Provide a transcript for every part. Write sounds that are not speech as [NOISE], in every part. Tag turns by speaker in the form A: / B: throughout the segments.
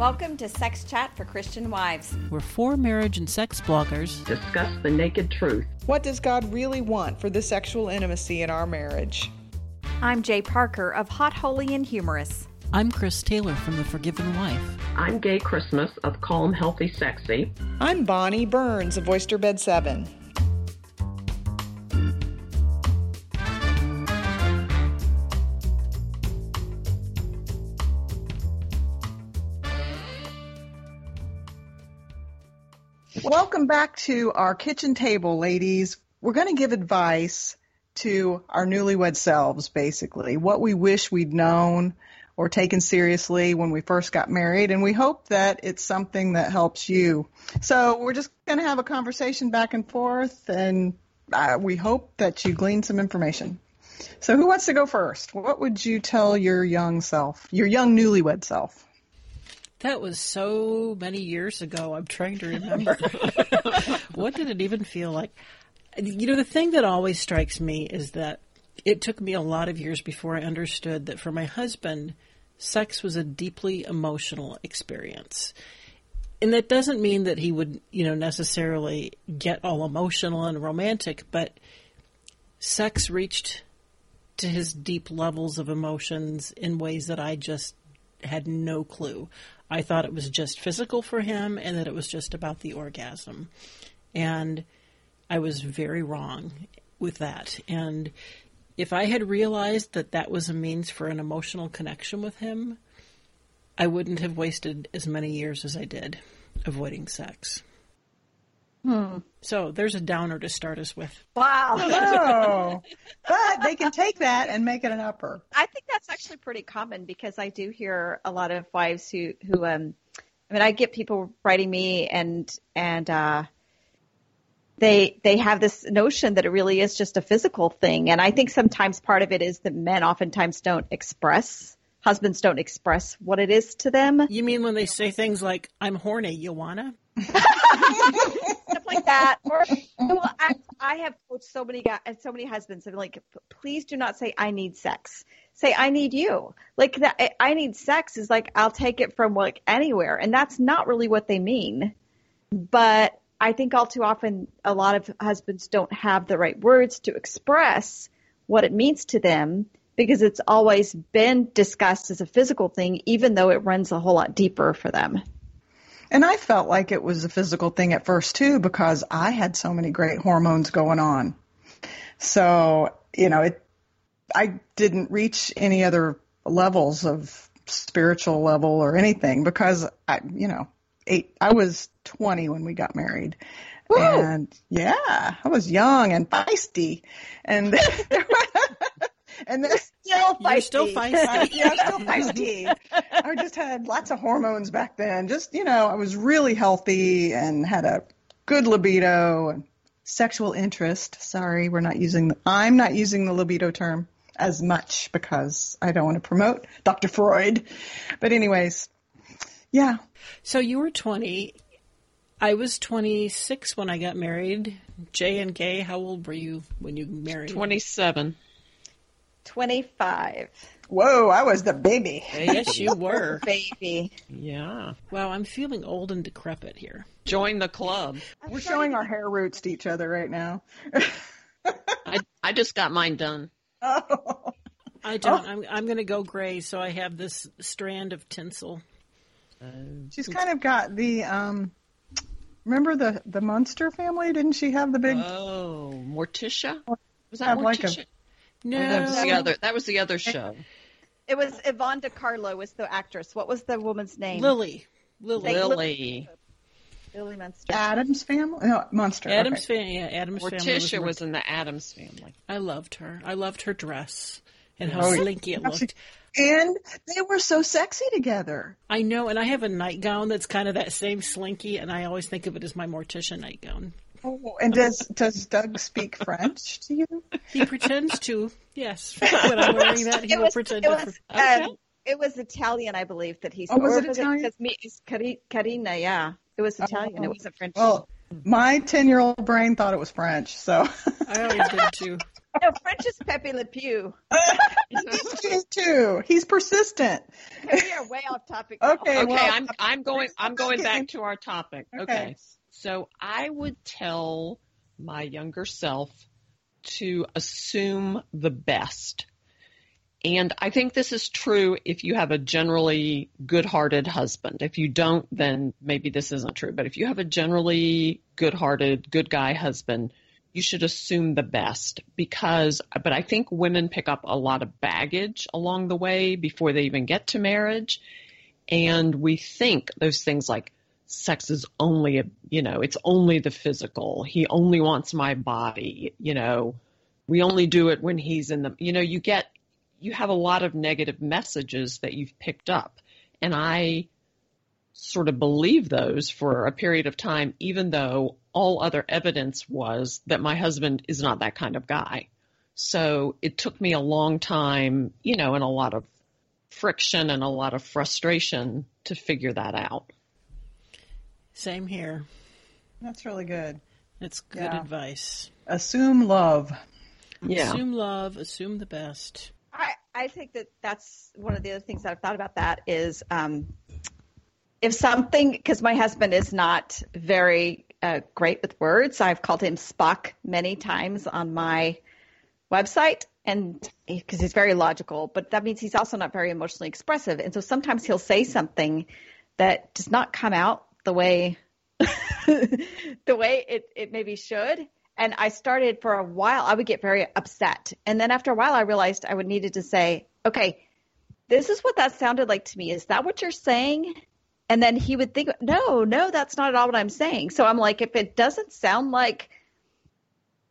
A: Welcome to Sex Chat for Christian Wives.
B: We're four marriage and sex bloggers.
C: Discuss the naked truth.
D: What does God really want for the sexual intimacy in our marriage?
A: I'm J. Parker of Hot, Holy, and Humorous.
B: I'm Chris Taylor from The Forgiven Wife.
C: I'm Gaye Christmas of Calm, Healthy, Sexy.
D: I'm Bonny Burns of Oyster Bed 7. Welcome back to our kitchen table, ladies. We're going to give advice to our newlywed selves, basically, what we wish we'd known or taken seriously when we first got married, and we hope that it's something that helps you. So we're just going to have a conversation back and forth, and uh, we hope that you glean some information. So who wants to go first? What would you tell your young self, your young newlywed self?
B: That was so many years ago. I'm trying to remember. [LAUGHS] what did it even feel like? You know, the thing that always strikes me is that it took me a lot of years before I understood that for my husband, sex was a deeply emotional experience. And that doesn't mean that he would, you know, necessarily get all emotional and romantic, but sex reached to his deep levels of emotions in ways that I just had no clue. I thought it was just physical for him and that it was just about the orgasm. And I was very wrong with that. And if I had realized that that was a means for an emotional connection with him, I wouldn't have wasted as many years as I did avoiding sex.
D: Hmm.
B: So there's a downer to start us with.
A: Wow.
D: Oh, [LAUGHS] but they can take that and make it an upper.
A: I think that's actually pretty common because I do hear a lot of wives who who um I mean I get people writing me and and uh they they have this notion that it really is just a physical thing and I think sometimes part of it is that men oftentimes don't express husbands don't express what it is to them.
B: You mean when they say things like "I'm horny, you wanna"? [LAUGHS]
A: like that. [LAUGHS] Or well, I, I have coached so many guys, and so many husbands. I'm like, please do not say I need sex. Say I need you. Like that. Eh, I need sex is like I'll take it from like anywhere, and that's not really what they mean. But I think all too often a lot of husbands don't have the right words to express what it means to them because it's always been discussed as a physical thing, even though it runs a whole lot deeper for them.
D: And I felt like it was a physical thing at first too because I had so many great hormones going on. So, you know, it I didn't reach any other levels of spiritual level or anything because I, you know, eight I was 20 when we got married.
A: Woo!
D: And yeah, I was young and feisty. And [LAUGHS] and then
A: Still
B: You're still feisty.
D: yeah, I still feisty. I just had lots of hormones back then. Just, you know, I was really healthy and had a good libido and sexual interest. Sorry, we're not using the, I'm not using the libido term as much because I don't want to promote Dr. Freud. But anyways, yeah.
B: So you were 20. I was 26 when I got married. Jay and Gaye, how old were you when you married?
E: 27.
A: 25.
D: Whoa, I was the baby.
B: Yes, you [LAUGHS] were.
A: Baby.
E: Yeah.
B: Wow, I'm feeling old and decrepit here.
E: Join the club.
D: We're showing our hair roots to each other right now. [LAUGHS]
E: I, I just got mine done.
D: oh.
B: I don't. I'm, I'm going to go gray, so I have this strand of tinsel.
D: She's kind of got the um remember the the Munster family? Didn't she have the big
E: Oh, Morticia? Was that
D: Have like a-
E: Morticia?
B: No,
E: that was the other. That was the other show.
A: It was Yvonne De Carlo was the actress. What was the woman's name?
B: Lily. Lily.
A: Like-
E: Lily.
A: Lily Munster.
D: Addams family? No, Munster.
B: Addams
D: okay.
B: family. Yeah, Addams family.
E: Morticia
B: Mort-
E: was in the Addams family.
B: I loved her. I loved her dress and how
D: Oh,
B: slinky it looked.
D: And they were so sexy together.
B: I know, and I have a nightgown that's kind of that same slinky, and I always think of it as my Morticia nightgown.
D: Oh, and does does Doug speak French to you?
B: He pretends to, yes. [LAUGHS] When I'm wearing that, he
A: It
B: will
A: was,
B: pretend
A: it
B: to.
A: was,
E: Okay.
A: um, it was Italian, I believe, that he
D: Oh, was it Italian?
A: Because me, it's cara mia, yeah. It was Italian. It wasn't French.
D: Well, my ten year old brain thought it was French, so
B: I always did too.
A: No, French is Pepe Le Pew.
D: He's too. He's persistent.
A: We are way off topic. now.
D: Okay.
E: Okay,
D: well,
E: I'm I'm going I'm going back to our topic.
D: Okay.
E: Okay. So I would tell my younger self to assume the best. And I think this is true if you have a generally good-hearted husband. If you don't, then maybe this isn't true. But if you have a generally good-hearted, good guy husband, you should assume the best because, but I think women pick up a lot of baggage along the way before they even get to marriage. And we think those things like sex is only, you know, it's only the physical. He only wants my body, you know, we only do it when he's in the, you know, you get, you have a lot of negative messages that you've picked up. And I sort of believe those for a period of time, even though all other evidence was that my husband is not that kind of guy. So it took me a long time, you know, and a lot of friction and a lot of frustration to figure that out.
B: Same here.
D: That's really good.
B: It's good
D: Yeah.
B: advice.
D: Assume love.
E: Yeah.
B: Assume love, assume the best.
A: I, I think that that's one of the other things that I've thought about that is um, if something, because my husband is not very uh, great with words. I've called him Spock many times on my website and because he's very logical, but that means he's also not very emotionally expressive. And so sometimes he'll say something that does not come out the way [LAUGHS] the way it, it maybe should. And I started for a while, I would get very upset. And then after a while, I realized I would needed to say, okay, this is what that sounded like to me. Is that what you're saying? And then he would think, no, no, that's not at all what I'm saying. So I'm like, if it doesn't sound like,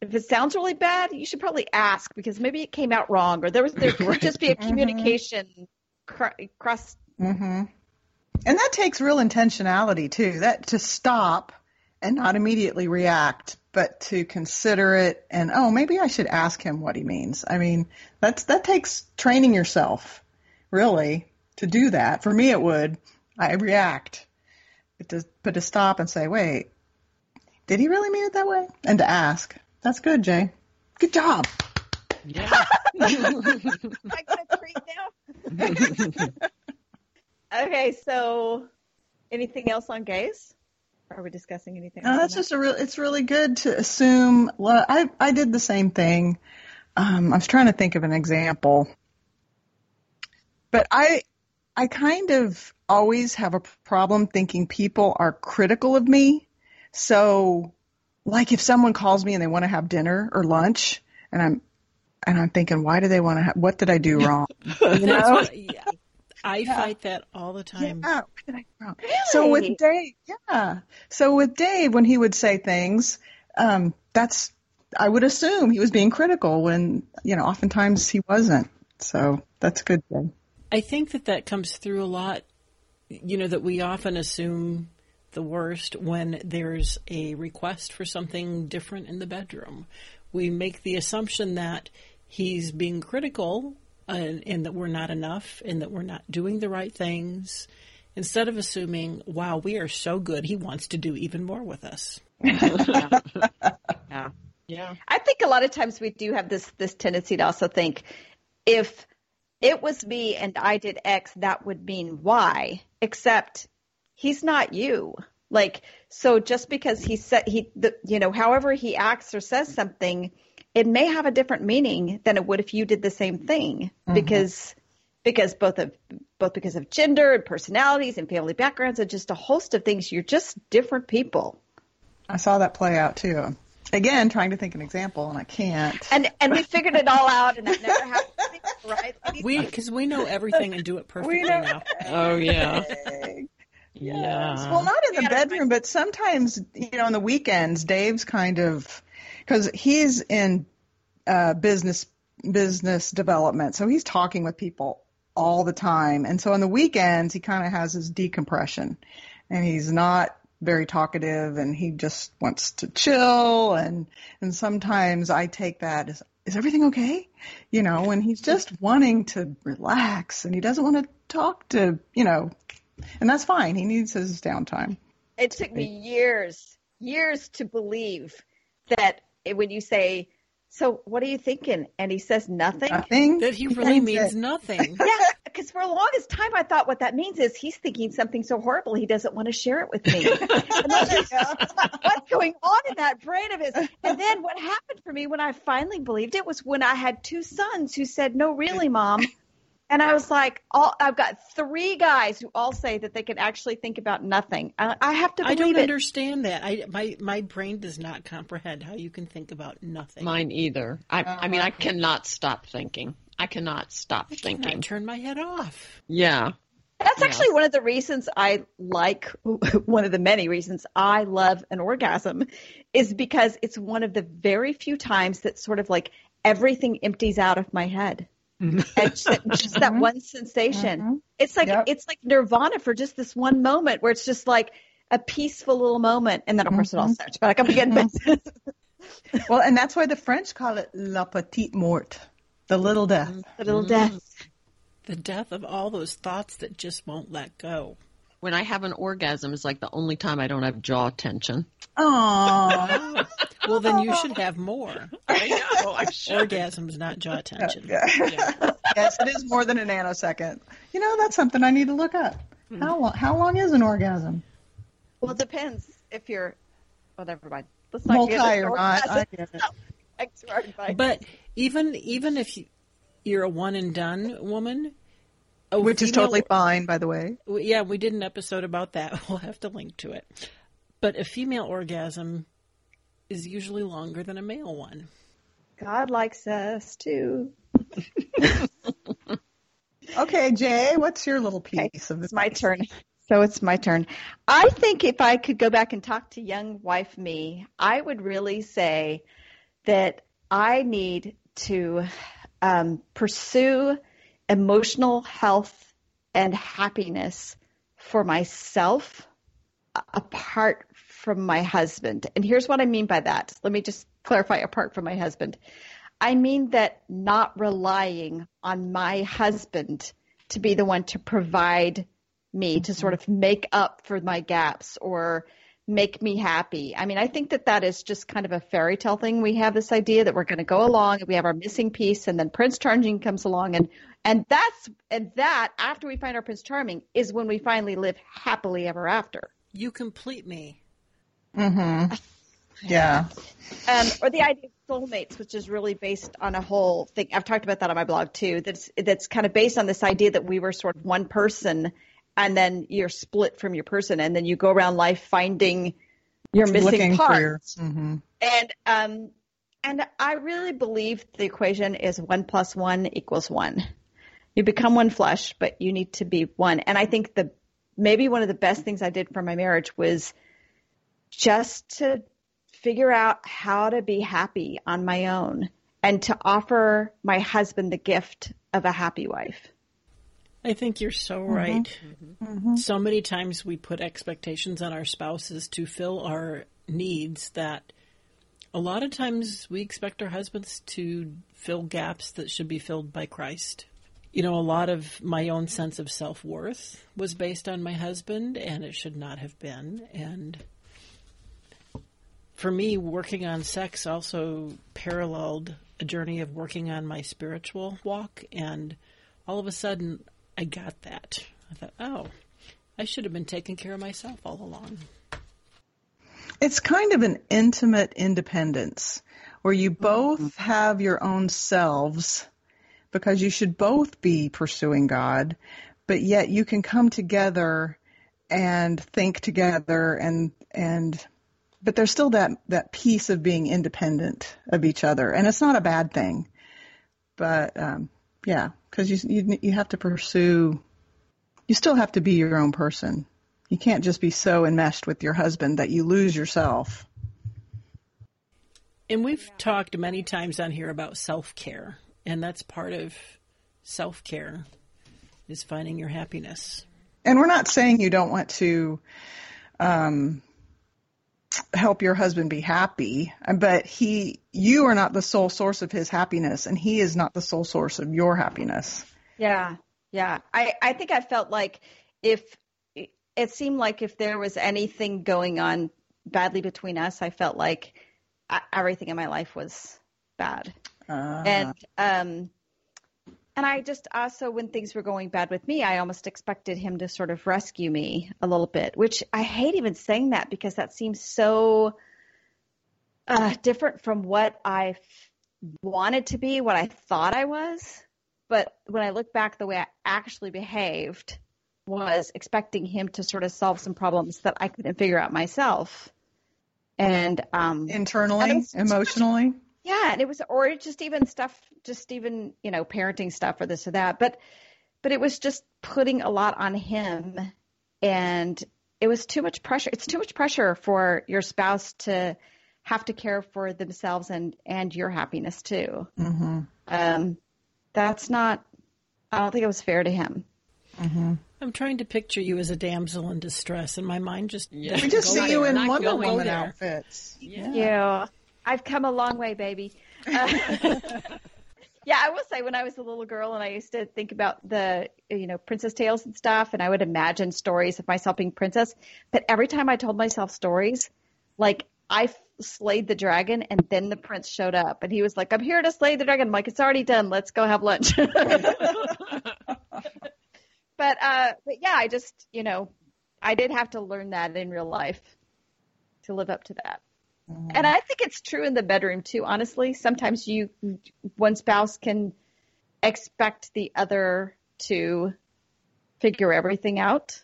A: if it sounds really bad, you should probably ask because maybe it came out wrong or there was, there could just be a [LAUGHS] communication cr- cross.
D: hmm And that takes real intentionality too. That to stop and not immediately react, but to consider it and oh, maybe I should ask him what he means. I mean, that's that takes training yourself, really, to do that. For me, it would. I react, but to but to stop and say, wait, did he really mean it that way? And to ask. That's good, Jay. Good job.
E: Yeah. [LAUGHS]
A: I going to treat now? [LAUGHS] okay, so anything else on Gaye's? Are we discussing anything?
D: No, that's
A: that?
D: just a real. It's really good to assume. lo- I I did the same thing. Um, I was trying to think of an example, but I I kind of always have a problem thinking people are critical of me. So, like if someone calls me and they want to have dinner or lunch, and I'm and I'm thinking, why do they want to have? What did I do [LAUGHS] wrong? You know?
B: what, yeah, I fight that all the time.
D: Yeah. What did I do wrong? So with Dave, yeah. So with Dave, when he would say things, um, that's I would assume he was being critical when you know oftentimes he wasn't. So that's a good. thing.
B: I think that that comes through a lot. You know, that we often assume the worst when there's a request for something different in the bedroom. We make the assumption that he's being critical and, and that we're not enough and that we're not doing the right things instead of assuming, wow, we are so good, he wants to do even more with us.
E: yeah. [LAUGHS] Yeah.
A: I think a lot of times we do have this this tendency to also think if it was me and I did X, that would mean Y. Except he's not you. Like so, just because he said he, the, you know, however he acts or says something, it may have a different meaning than it would if you did the same thing mm-hmm. because because both of both because of gender and personalities and family backgrounds and just a host of things. You're just different people.
D: I saw that play out too. Again, trying to think an example and I can't.
A: And and we figured it all out, and that never happened, [LAUGHS] right?
B: We because we know everything and do it perfectly now.
E: Oh yeah.
D: Yes.
E: Yeah.
D: Well, not in the bedroom, but sometimes, you know, on the weekends, Dave's kind of, because he's in uh, business business development, so he's talking with people all the time, and so on the weekends he kind of has his decompression, and he's not very talkative, and he just wants to chill, and and sometimes I take that as is everything okay? You know, when he's just wanting to relax and he doesn't want to talk to, you know, and that's fine. He needs his downtime.
A: It took me years, years to believe that when you say so what are you thinking? And he says nothing.
D: Nothing.
B: That he really means nothing. [LAUGHS]
A: Yeah, because for the longest time I thought what that means is he's thinking something so horrible he doesn't want to share it with me. [LAUGHS] And I What's going on in that brain of his? And then what happened for me when I finally believed it was when I had two sons who said, "No, really, mom." And I was like, all, I've got three guys who all say that they can actually think about nothing. I, I have to
B: I don't
A: it.
B: understand that. I my my brain does not comprehend how you can think about nothing.
E: Mine either. I, I uh-huh. mean, I cannot stop thinking. I cannot stop thinking.
B: I
E: thinking.
B: turn my head off.
E: Yeah.
A: That's
E: Yeah.
A: actually one of the reasons I like, [LAUGHS] one of the many reasons I love an orgasm is because it's one of the very few times that sort of like everything empties out of my head. Mm-hmm. and just, just that mm-hmm. one sensation. Mm-hmm. It's like,
D: Yep.
A: it's like nirvana for just this one moment where it's just like a peaceful little moment. And then of course it all starts back up again. But
D: Well, and that's why the French call it la petite mort, the little death.
A: the little death.
B: The death of all those thoughts that just won't let go.
E: When I have an orgasm, it's like the only time I don't have jaw tension.
D: Aww. [LAUGHS]
B: Well, then you should have more. [LAUGHS]
E: I know. I'm sure.
B: Orgasms, not jaw tension. [LAUGHS]
D: yes, it is more than a nanosecond. You know, that's something I need to look up. Hmm. How long? How long is an orgasm?
A: Well, it depends if you're, well, never mind. Let's not
D: Multi
A: get
D: or not? I get it. [LAUGHS]
A: Thanks advice.
B: But even even if you, you're a one and done woman, a
D: Which is totally fine, by the way.
B: Yeah, we did an episode about that. We'll have to link to it. But a female orgasm is usually longer than a male one.
A: God likes us too. [LAUGHS]
D: Okay, Jay, what's your little piece of
A: It's
D: this?
A: my turn. So it's my turn. I think if I could go back and talk to young wife me, I would really say that I need to um, pursue emotional health and happiness for myself apart from my husband. And here's what I mean by that. Let me just clarify apart from my husband. I mean that not relying on my husband to be the one to provide me to mm-hmm. sort of make up for my gaps or make me happy. I mean, I think that that is just kind of a fairy tale thing. We have this idea that we're going to go along and we have our missing piece and then Prince Charming comes along and and that's and that after we find our Prince Charming is when we finally live happily ever after.
B: You complete me.
D: Yeah.
A: um, or the idea of soulmates, which is really based on a whole thing. I've talked about that on my blog too. That's that's kind of based on this idea that we were sort of one person, and then you're split from your person, and then you go around life finding your missing part.
D: your. hmm
A: And um, and I really believe the equation is one plus one equals one. You become one flesh, but you need to be one. And I think the maybe one of the best things I did for my marriage was just to figure out how to be happy on my own and to offer my husband the gift of a happy wife.
B: I think you're so mm-hmm. right. Mm-hmm. Mm-hmm. So many times we put expectations on our spouses to fill our needs that a lot of times we expect our husbands to fill gaps that should be filled by Christ. You know, a lot of my own sense of self worth was based on my husband, and it should not have been. And for me, working on sex also paralleled a journey of working on my spiritual walk. And all of a sudden, I got that. I thought, oh, I should have been taking care of myself all along.
D: It's kind of an intimate independence where you both mm-hmm. have your own selves because you should both be pursuing God, but yet you can come together and think together and and but there's still that that piece of being independent of each other. And it's not a bad thing but um yeah because you, you you have to pursue you still have to be your own person. You can't just be so enmeshed with your husband that you lose yourself.
B: And we've talked many times on here about self care, and that's part of self care is finding your happiness.
D: and we're not saying you don't want to um help your husband be happy but he you are not the sole source of his happiness and he is not the sole source of your happiness
A: Yeah, yeah. I, I think I felt like if it seemed like if there was anything going on badly between us, I felt like uh, everything in my life was bad.
D: Uh,
A: And um and I just also when things were going bad with me, I almost expected him to sort of rescue me a little bit, which I hate even saying that because that seems so uh different from what I wanted to be, what I thought I was. But when I look back the way I actually behaved was expecting him to sort of solve some problems that I couldn't figure out myself. And um
D: internally, emotionally.
A: Yeah, and it was, or just even stuff, just even you know, parenting stuff or this or that. But, but it was just putting a lot on him, and it was too much pressure. It's too much pressure for your spouse to have to care for themselves and and your happiness too.
D: hmm
A: Um, that's not. I don't think it was fair to him.
B: I'm trying to picture you as a damsel in distress, and my mind just
E: Yeah.
D: We just see you in
E: Not
D: Wonder Woman outfits.
E: Yeah.
A: Yeah, I've come a long way, baby. [LAUGHS] Uh, [LAUGHS] yeah, I will say when I was a little girl and I used to think about the you know princess tales and stuff, and I would imagine stories of myself being princess. But every time I told myself stories, like I f- slayed the dragon, and then the prince showed up, and he was like, "I'm here to slay the dragon." I'm like, "It's already done. Let's go have lunch." [LAUGHS] but uh, but yeah, I just you know I did have to learn that in real life to live up to that. And I think it's true in the bedroom too, honestly. Sometimes you, one spouse can expect the other to figure everything out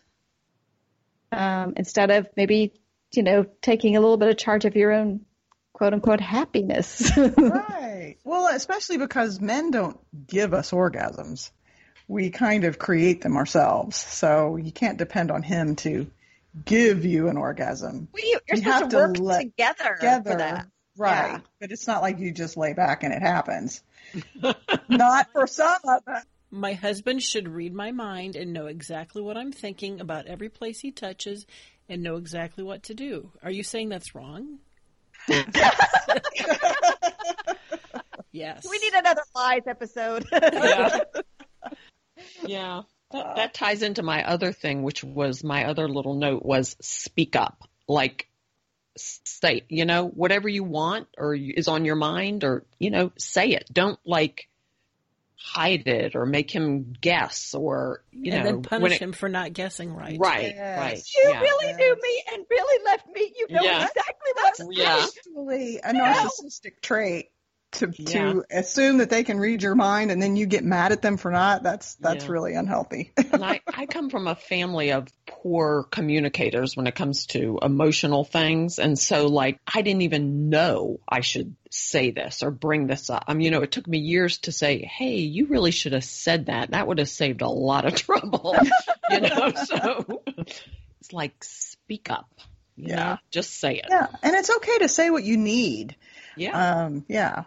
A: um, instead of maybe, you know, taking a little bit of charge of your own quote unquote happiness. [LAUGHS]
D: Right. Well, especially because men don't give us orgasms. We kind of create them ourselves. So you can't depend on him to give you an orgasm.
A: Well, you, you're
D: You
A: supposed
D: have
A: to
D: to
A: work
D: let-
A: together,
D: Together.
A: for that.
D: Right.
A: Yeah.
D: But it's not like you just lay back and it happens. [LAUGHS] not for some of us.
B: My husband should read my mind and know exactly what I'm thinking about every place he touches and know exactly what to do. Are you saying that's wrong? [LAUGHS] yes.
A: We need another lies episode.
E: yeah. [LAUGHS] Yeah. That, uh, that ties into my other thing, which was my other little note was speak up. Like, say, you know, whatever you want or is on your mind or, you know, say it. Don't like hide it or make him guess or, you
B: and
E: know,
B: then punish
E: it-
B: him for not guessing right.
E: Right,
D: Yes.
E: right.
A: you
E: yeah.
A: really knew me and really left me. You know
E: Yeah.
A: exactly what's
E: Yeah.
D: Actually, a narcissistic trait to
E: Yeah.
D: to assume that they can read your mind and then you get mad at them for not. That's that's
E: Yeah.
D: really unhealthy. [LAUGHS]
E: and I, I come from a family of poor communicators when it comes to emotional things. And so like, I didn't even know I should say this or bring this up. I mean, you know, it took me years to say, Hey, you really should have said that. That would have saved a lot of [LAUGHS] trouble, [LAUGHS] you know? So it's like, speak up, you
D: Yeah.
E: know, just say it.
D: yeah, and it's okay to say what you need.
E: Yeah.
D: Um, yeah.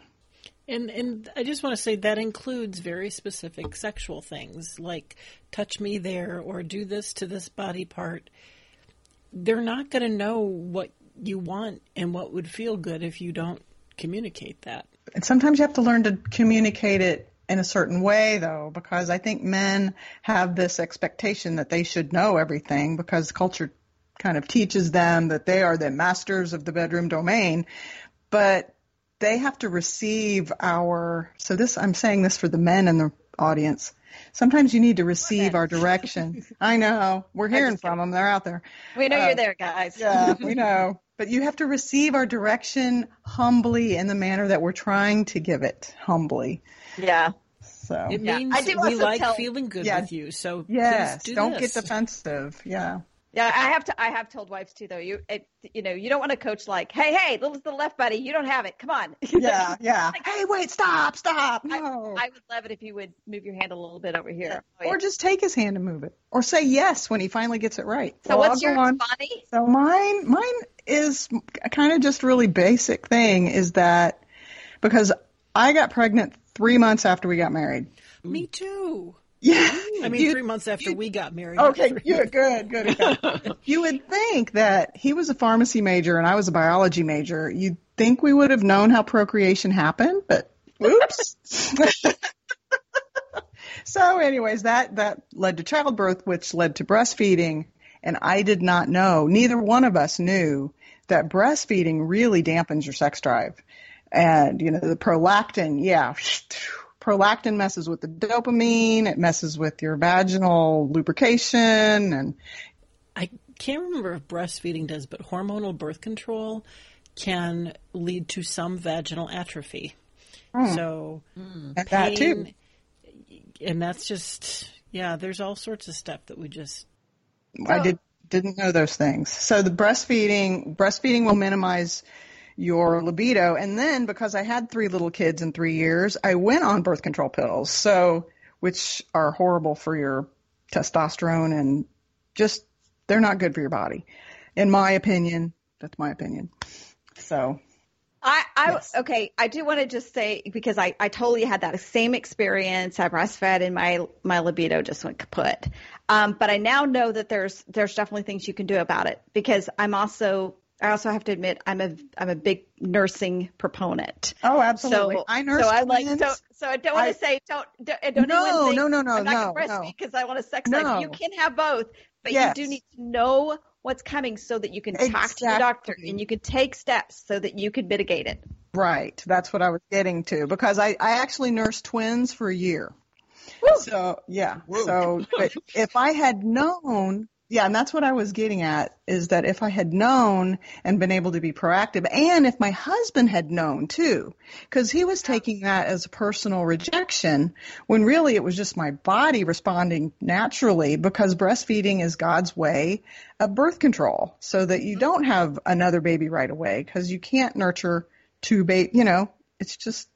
B: And and I just want to say that includes very specific sexual things like touch me there or do this to this body part. They're not going to know what you want and what would feel good if you don't communicate that.
D: And sometimes you have to learn to communicate it in a certain way though, because I think men have this expectation that they should know everything because culture kind of teaches them that they are the masters of the bedroom domain, but they have to receive our, so this, I'm saying this for the men in the audience. Sometimes you need to receive our direction. I know. We're hearing from them. They're out there.
A: We know
D: Uh,
A: you're there, guys.
D: Yeah, we know. But you have to receive our direction humbly in the manner that we're trying to give it humbly.
A: Yeah.
D: So
B: It
A: Yeah.
B: means
A: I do
B: we like
A: tell-
B: feeling good
D: Yeah.
B: with you. So
D: yes,
B: do
D: don't
B: this.
D: get defensive. Yeah.
A: Yeah, I have to. I have told wives too, though. You, it, you know, you don't want to coach like, "Hey, hey, little to the left, buddy. You don't have it. Come on." [LAUGHS]
D: Yeah, yeah. hey, wait, stop, stop. No.
A: I would love it if you would move your hand a little bit over here. Oh, yeah.
D: or just take his hand and move it. Or say yes when he finally gets it right.
A: so,
D: Well,
A: what's
D: I'll
A: yours,
D: on.
A: Bonny?
D: So mine, mine is kind of just really basic thing is that because I got pregnant three months after we got married.
B: Me too.
D: Yeah.
B: I mean,
D: You-
B: three months after we got married.
D: Okay, good, good, good. good. [LAUGHS] you would think that he was a pharmacy major and I was a biology major. You'd think we would have known how procreation happened, but oops. [LAUGHS] so, anyways, that that led to childbirth, which led to breastfeeding, and I did not know. Neither one of us knew that breastfeeding really dampens your sex drive. And, you know, the prolactin, yeah, prolactin messes with the dopamine. It messes with your vaginal lubrication and
B: I can't remember if breastfeeding does, but hormonal birth control can lead to some vaginal atrophy.
D: Mm.
B: So
D: and that too.
B: pain- and that's just yeah. There's all sorts of stuff that we just
D: I did didn't know those things. So the breastfeeding breastfeeding will minimize your libido and then because I had three little kids in 3 years, I went on birth control pills. So which are horrible for your testosterone and just they're not good for your body. In my opinion, that's my opinion. So,
A: I, I
D: Yes.
A: okay. I do want to just say because I, I totally had that same experience. I breastfed and my my libido just went kaput. Um, but I now know that there's there's definitely things you can do about it because I'm also I also have to admit I'm a I'm a big nursing proponent.
D: oh, absolutely.
A: So
D: I nurse
A: so I like
D: twins.
A: so so I don't want to say don't don't, don't
D: No,
A: anyone think
D: no, no, no,
A: I'm not
D: no,
A: gonna
D: no.
A: breastfeed because I want a sex
D: No.
A: life. You can have both, but
D: Yes.
A: you do need to know what's coming so that you can talk to your doctor and you can take steps so that you can mitigate it.
D: Right. That's what I was getting to because I, I actually nursed twins for a year. So yeah. So but [LAUGHS] if I had known, yeah, and that's what I was getting at is that if I had known and been able to be proactive and if my husband had known too, because he was taking that as a personal rejection when really it was just my body responding naturally because breastfeeding is God's way of birth control so that you mm-hmm. don't have another baby right away because you can't nurture two baby, you know, it's just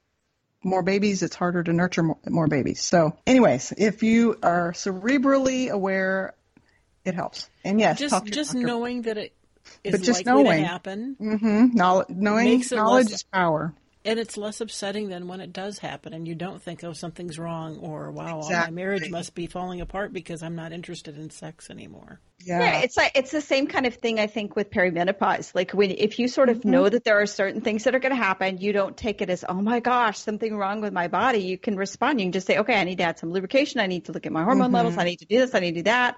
D: more babies, it's harder to nurture more, more babies. So, anyways, if you are cerebrally aware, it helps. And yes,
B: just
D: talk to
B: just
D: doctor.
B: knowing that it is
D: But just
B: likely
D: knowing.
B: to happen,
D: Mm-hmm. Knowledge, knowing
B: Makes it
D: knowledge
B: less-
D: is power.
B: and it's less upsetting than when it does happen, and you don't think, "Oh, something's wrong," or "Wow, all my marriage must be falling apart because I'm not interested in sex anymore."
D: Yeah.
A: Yeah, it's like it's the same kind of thing I think with perimenopause. Like when if you sort of
D: Mm-hmm.
A: know that there are certain things that are going to happen, you don't take it as oh my gosh something wrong with my body. You can respond. You can just say okay, I need to add some lubrication. I need to look at my hormone
D: Mm-hmm.
A: levels. I need to do this. I need to do that.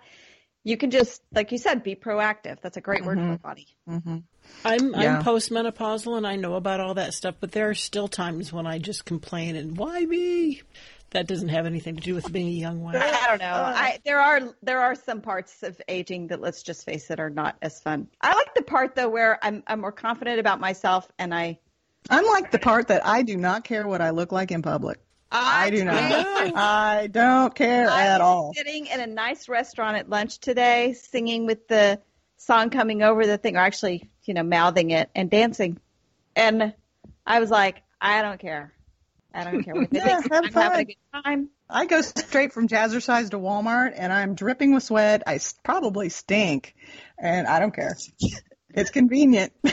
A: You can just like you said, be proactive. That's a great word for mm-hmm. the body. Mm-hmm.
B: I'm
D: Yeah.
B: I'm postmenopausal and I know about all that stuff, but there are still times when I just complain and why me? That doesn't have anything to do with being a young wife.
A: I don't know. I there are there are some parts of aging that let's just face it are not as fun. I like the part though where I'm I'm more confident about myself and I
D: Unlike the part that I do not care what I look like in public. I do not. I don't care
A: I
D: at all.
A: Sitting in a nice restaurant at lunch today, singing with the song coming over the thing, or actually, you know, mouthing it and dancing. And I was like, I don't care. I don't care what [LAUGHS] they
D: Yeah,
A: think. I'm having a good time.
D: I go straight from Jazzercise to Walmart and I'm dripping with sweat. I probably stink and I don't care. It's convenient. [LAUGHS]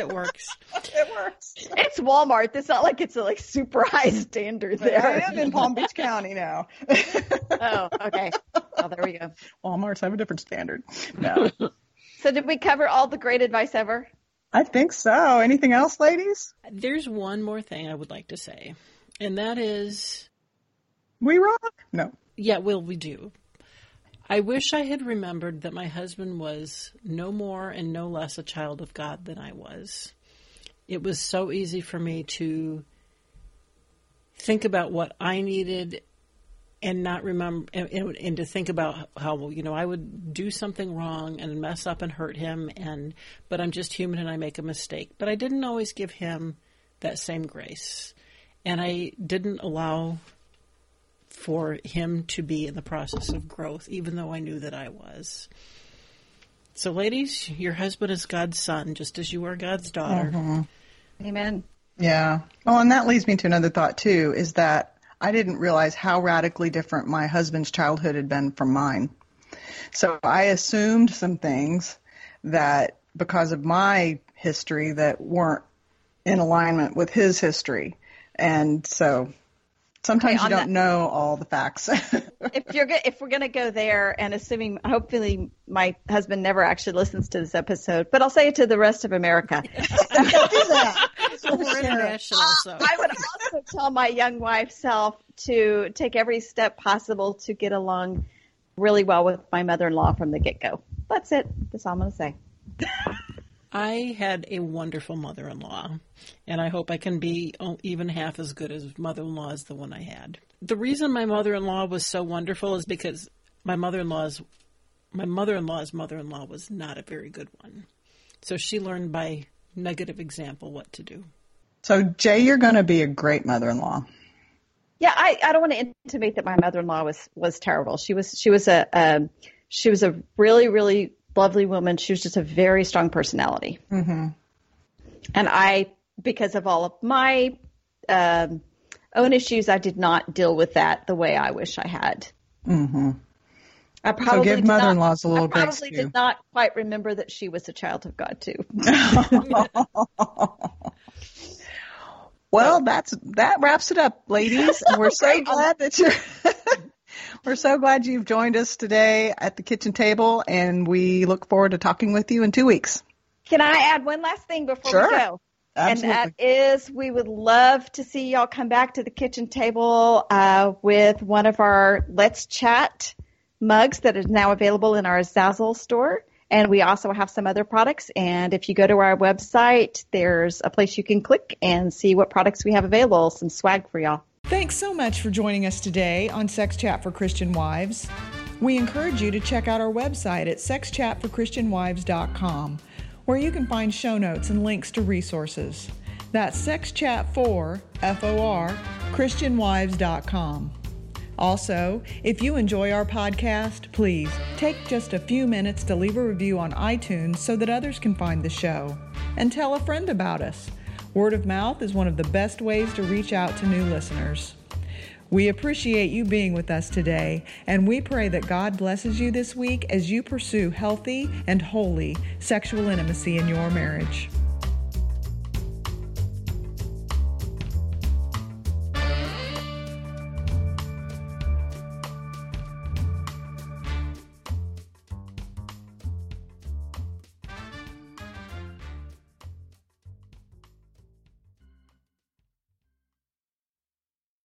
B: It works. [LAUGHS]
D: it works.
A: It's Walmart. It's not like it's a like super high standard
D: I
A: there.
D: I am in Palm Beach County now. [LAUGHS]
A: oh, okay. Oh, there we go.
D: Walmarts have a different standard. No.
A: So did we cover all the great advice ever?
D: I think so. Anything else, ladies?
B: There's one more thing I would like to say, and that is
D: We rock? No.
B: Yeah, well, we do. I wish I had remembered that my husband was no more and no less a child of God than I was. It was so easy for me to think about what I needed and not remember, and, and, to think about how, you know, I would do something wrong and mess up and hurt him, and, but I'm just human and I make a mistake. But I didn't always give him that same grace. And I didn't allow for him to be in the process of growth, even though I knew that I was. So, ladies, your husband is God's son, just as you are God's daughter. Mm-hmm.
A: Amen.
D: Yeah. Oh, and that leads me to another thought too, is that I didn't realize how radically different my husband's childhood had been from mine. So I assumed some things that because of my history that weren't in alignment with his history. And so sometimes
A: Okay,
D: you don't
A: that-
D: know all the facts. [LAUGHS]
A: if you're go- if we're gonna go there, and assuming hopefully my husband never actually listens to this episode, but I'll say it to the rest of America. [LAUGHS]
B: We're [LAUGHS] international, so
A: I would also tell my young wife self to take every step possible to get along really well with my mother-in-law from the get-go. That's it. That's all I'm gonna say.
B: I had a wonderful mother in law, and I hope I can be even half as good as mother in law as the one I had. The reason my mother in law was so wonderful is because my mother in law's my mother in law's mother in law was not a very good one. So she learned by negative example what to do.
F: So Jay, you're going to be a great mother in law.
A: Yeah, I, I don't want to intimate that my mother in law was was terrible. She was she was a um, she was a really really lovely woman. She was just a very strong personality.
F: Mm-hmm.
A: And I, because of all of my um, own issues, I did not deal with that the way I wish I had.
F: Mm-hmm.
A: I probably
F: so give mother-in-laws a little
A: I probably did not quite remember that she was a child of God too. [LAUGHS]
F: well, that's that wraps it up, ladies. [LAUGHS] We're so glad that you're [LAUGHS] we're so glad you've joined us today at the kitchen table, and we look forward to talking with you in two weeks.
A: Can I add one last thing before
F: sure.
A: we go?
F: Absolutely.
A: And that is, we would love to see y'all come back to the kitchen table uh, with one of our Let's Chat mugs that is now available in our Zazzle store. And we also have some other products. And if you go to our website, there's a place you can click and see what products we have available. Some swag for y'all.
D: Thanks so much for joining us today on Sex Chat for Christian Wives. We encourage you to check out our website at sexchatforchristianwives.com, where you can find show notes and links to resources. That's sexchat4, F-O-R, christianwives.com. Also, if you enjoy our podcast, please take just a few minutes to leave a review on iTunes so that others can find the show. And tell a friend about us. Word of mouth is one of the best ways to reach out to new listeners. We appreciate you being with us today, and we pray that God blesses you this week as you pursue healthy and holy sexual intimacy in your marriage.